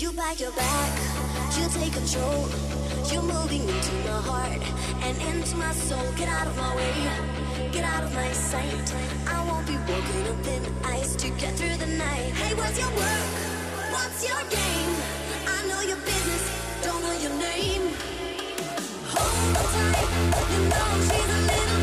You pack your bag, you take control. You're moving into my heart and into my soul. Get out of my way, get out of my sight. I won't be walking on thin ice to get through the night. Hey, what's your work? What's your game? I know your business, don't know your name. Hold on tight, you know she's a little.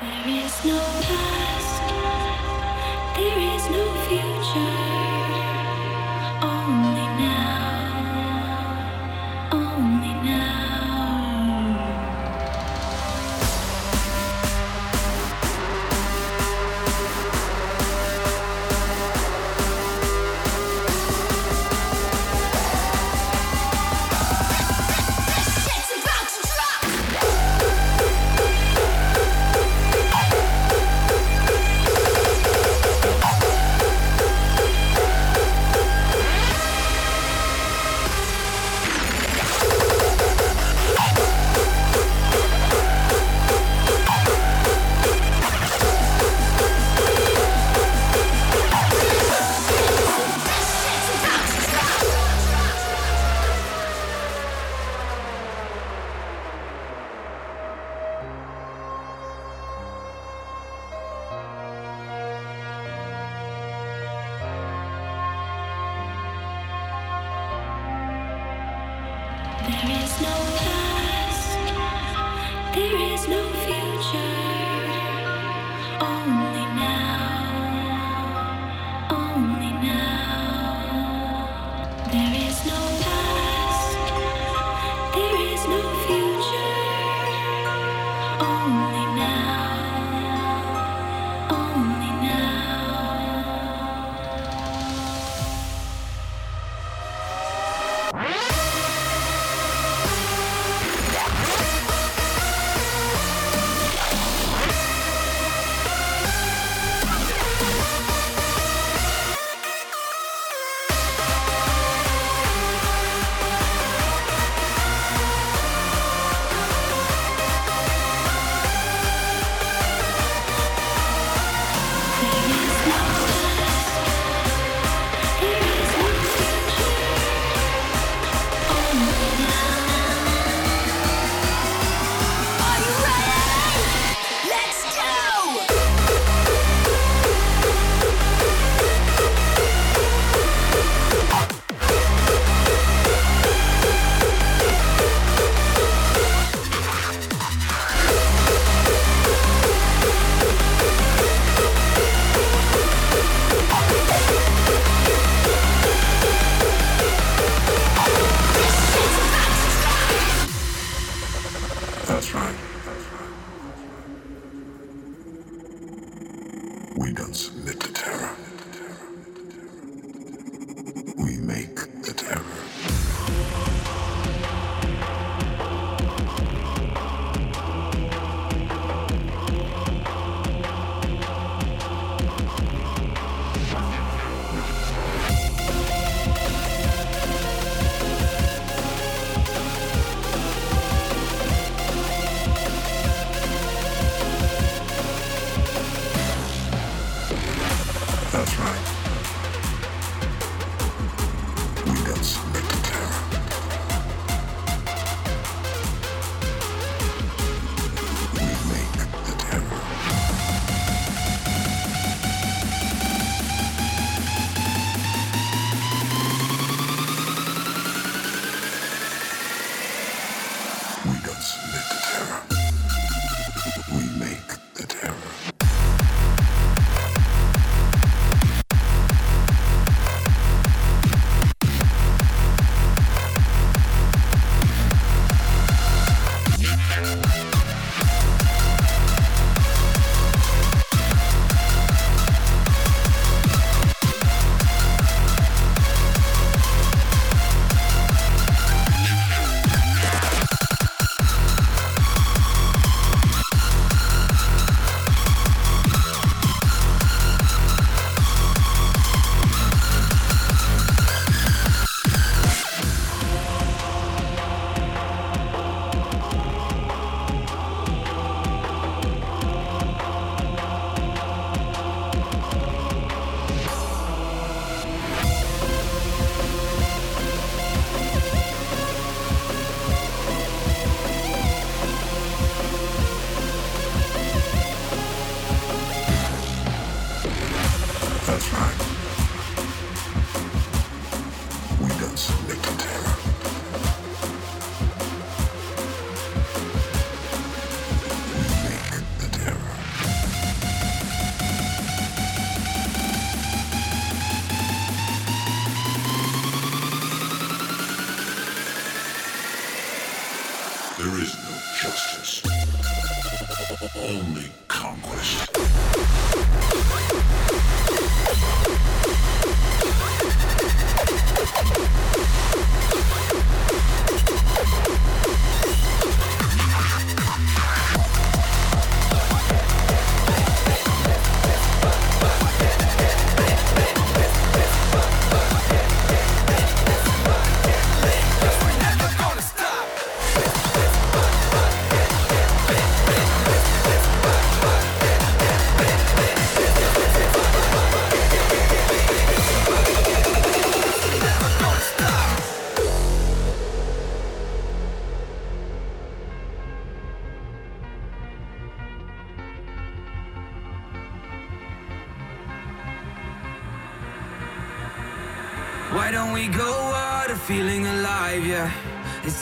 There is no past, there is no future.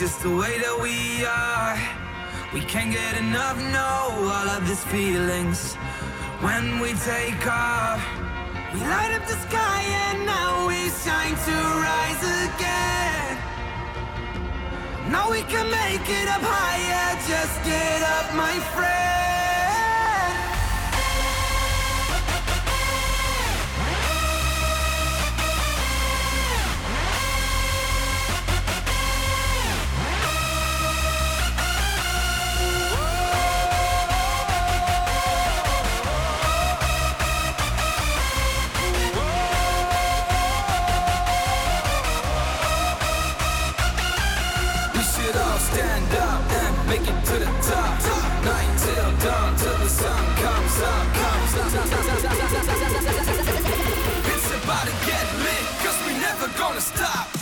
Just the way that we are. We can't get enough, no, all of these feelings. When we take off, we light up the sky and now we shine to rise again. Now we can make it up higher, just get up, my friend. Gonna stop.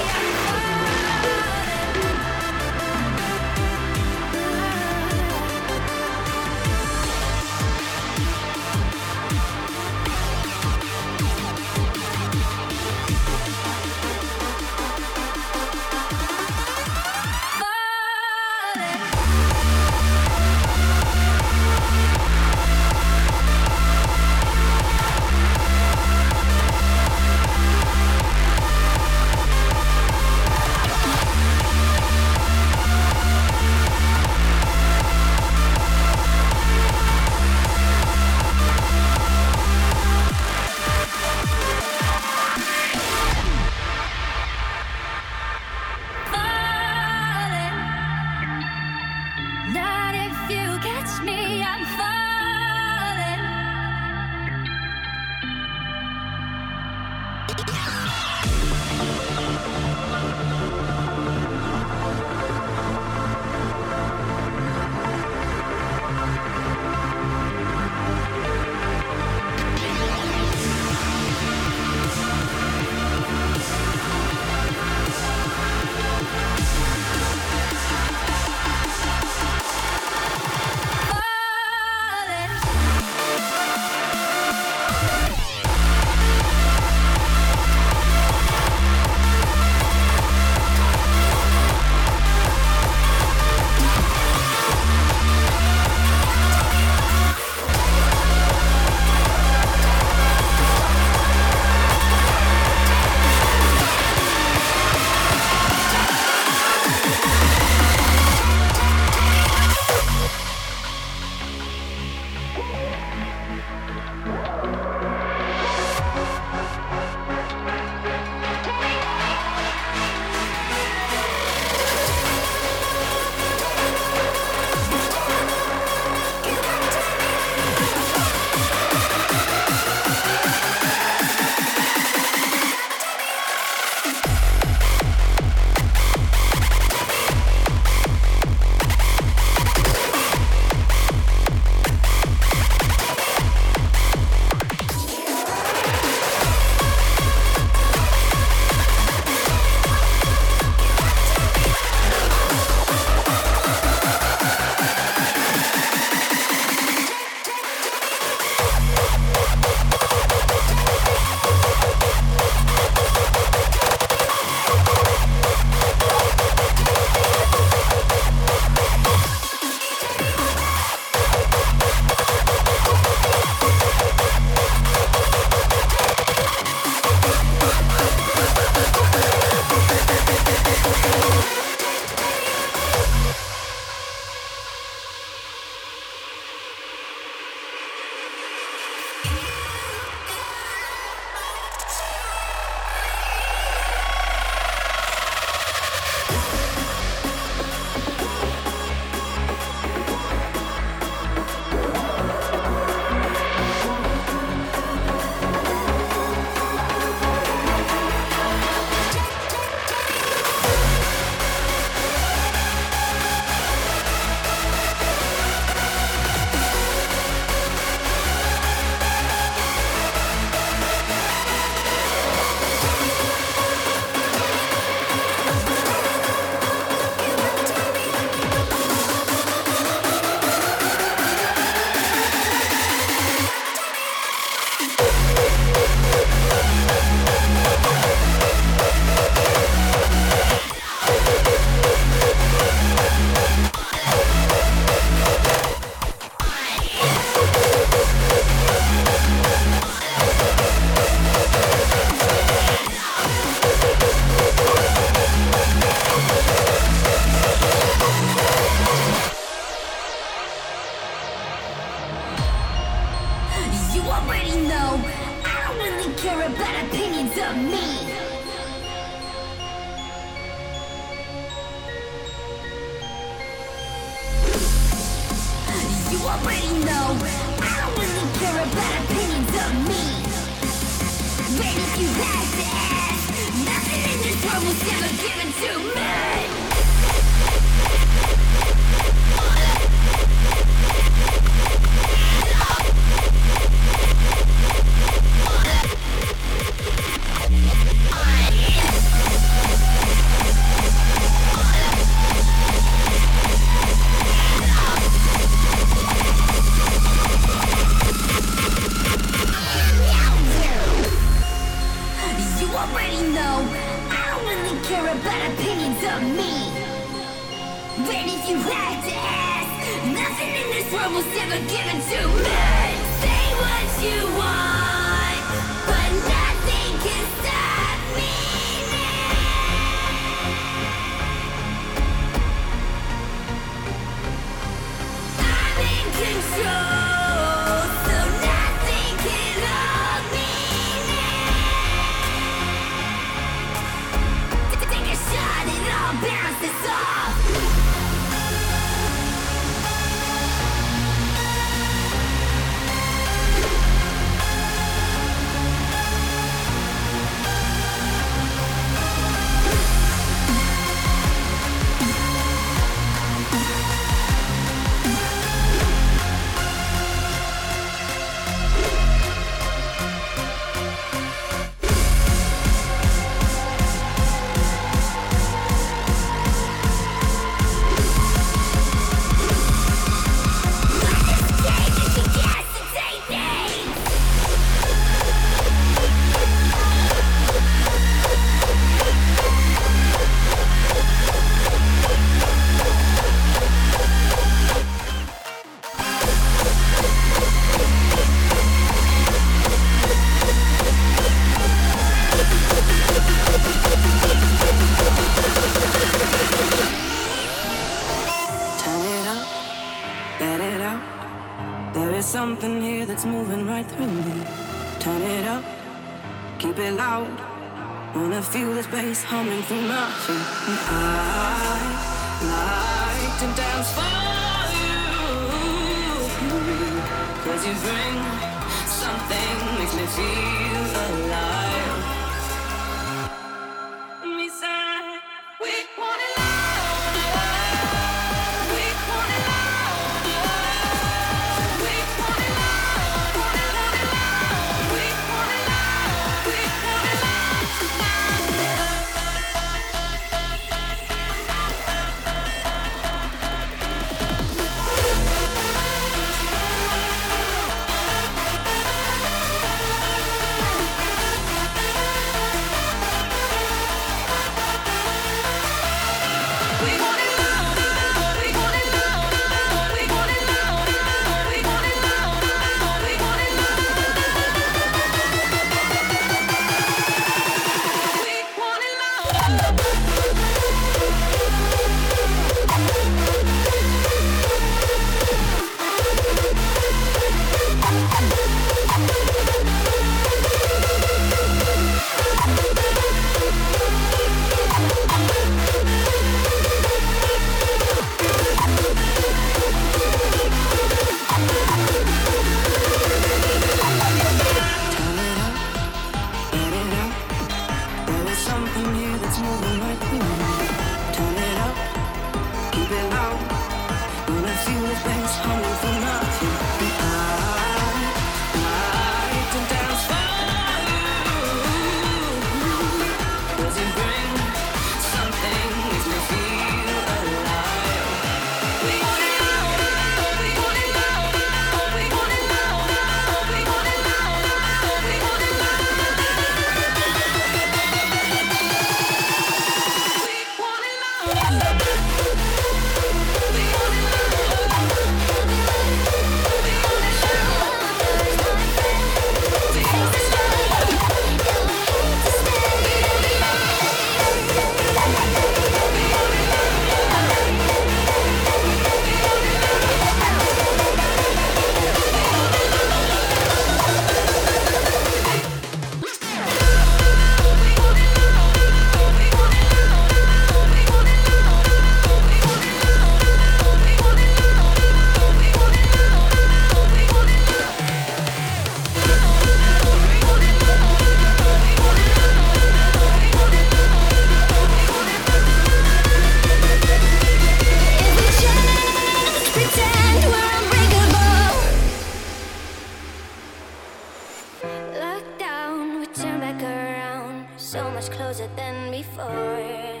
so much closer than before.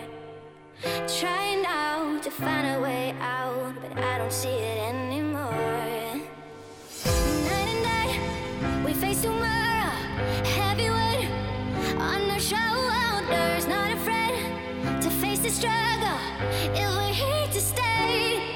Trying now to find a way out, but I don't see it anymore. Night and day, we face tomorrow. Heavy weight on our shoulders, not afraid to face the struggle. If we're here to stay.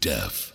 Def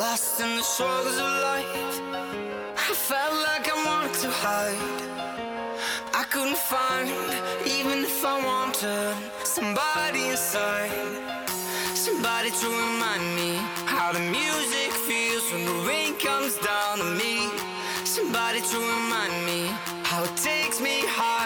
Lost in the struggles of life. I felt like I wanted to hide. I couldn't find, even if I wanted Somebody inside. Somebody to remind me How the music feels when the rain comes down on me. Somebody to remind me How it takes me high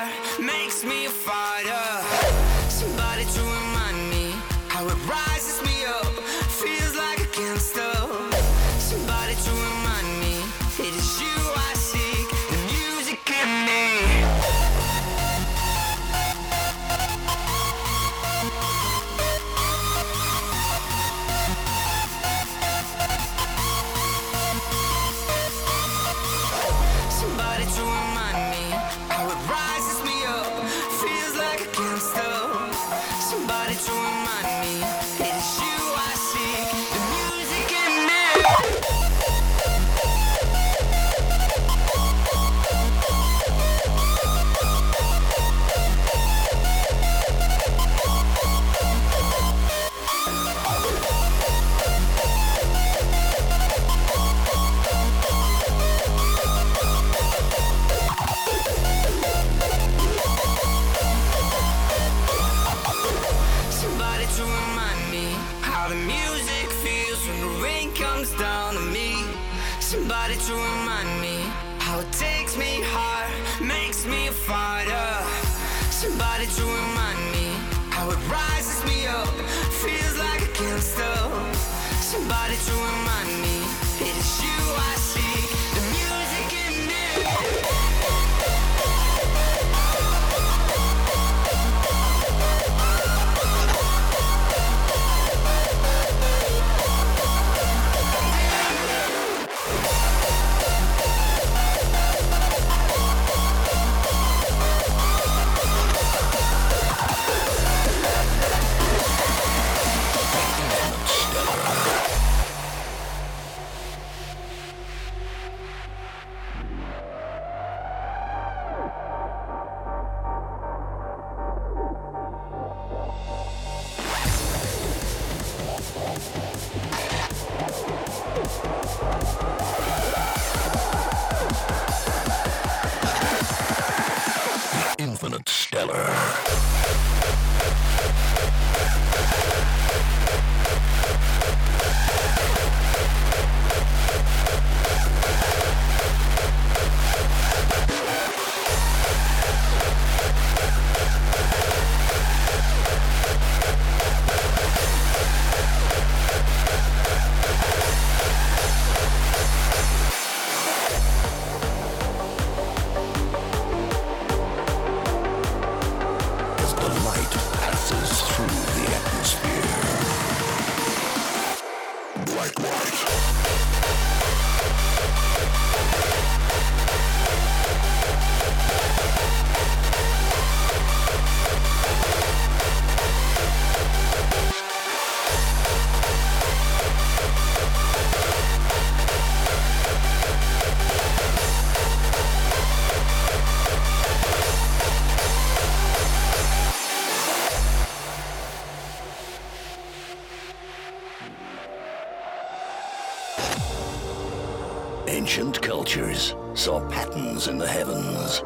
creatures saw patterns in the heavens.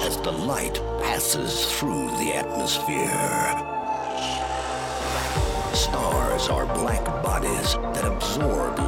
As the light passes through the atmosphere, stars are black bodies that absorb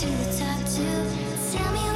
to the top too. Tell me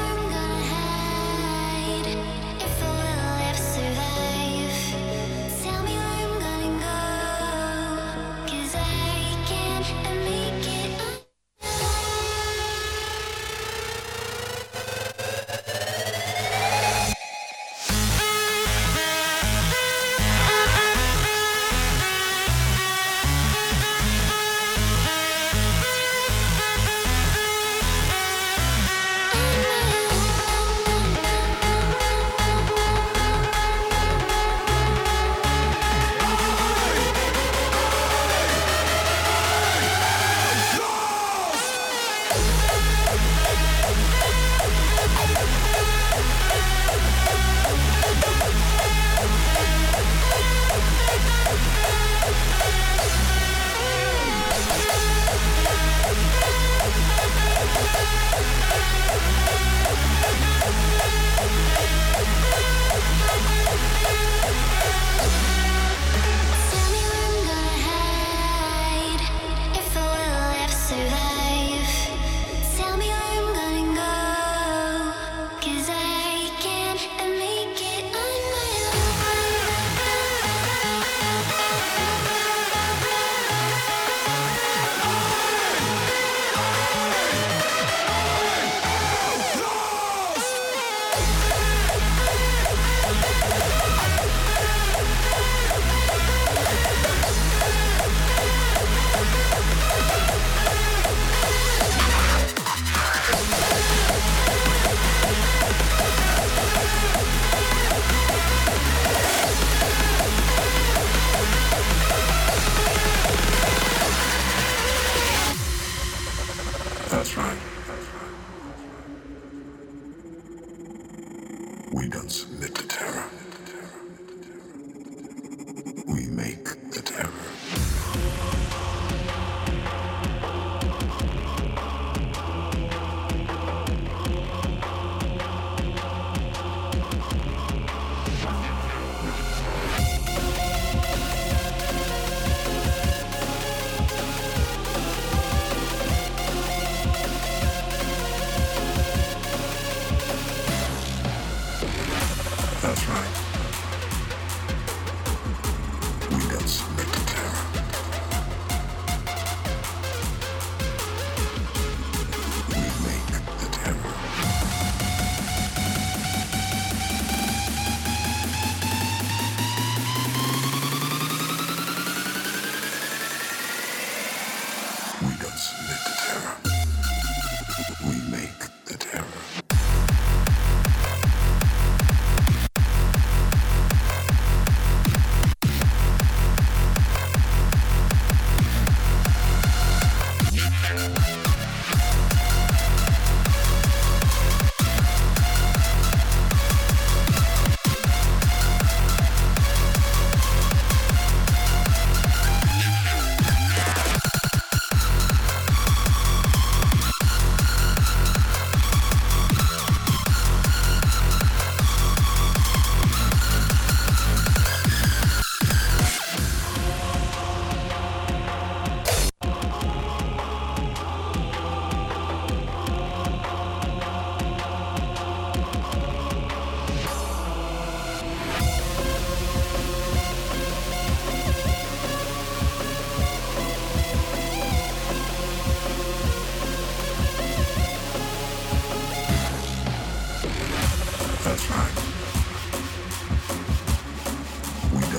We don't submit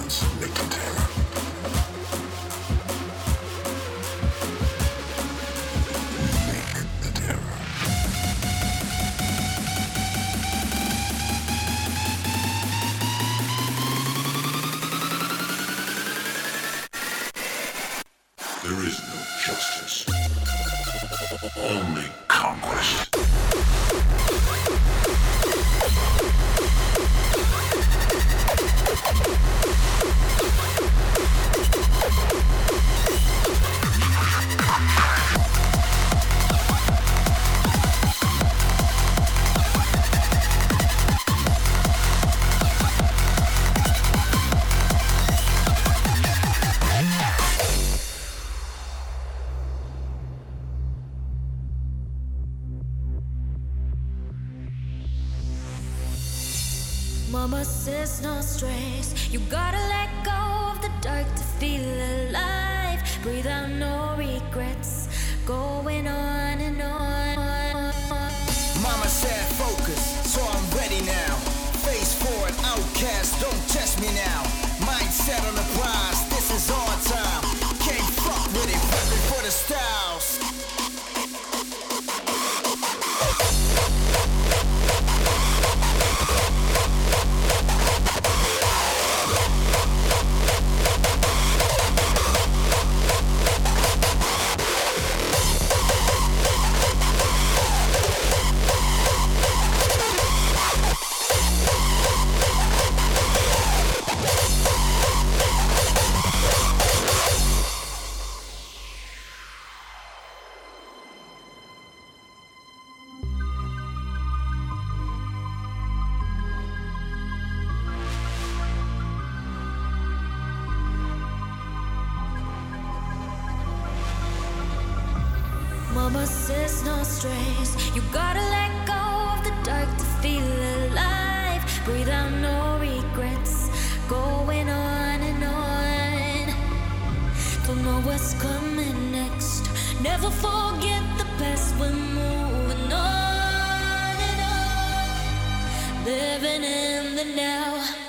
contains nicotine. mama says no stress. You gotta let go of the dark to feel alive. Breathe out no regrets. Going on and on. Don't know what's coming next. Never forget the past. We're moving on and on. Living in the now.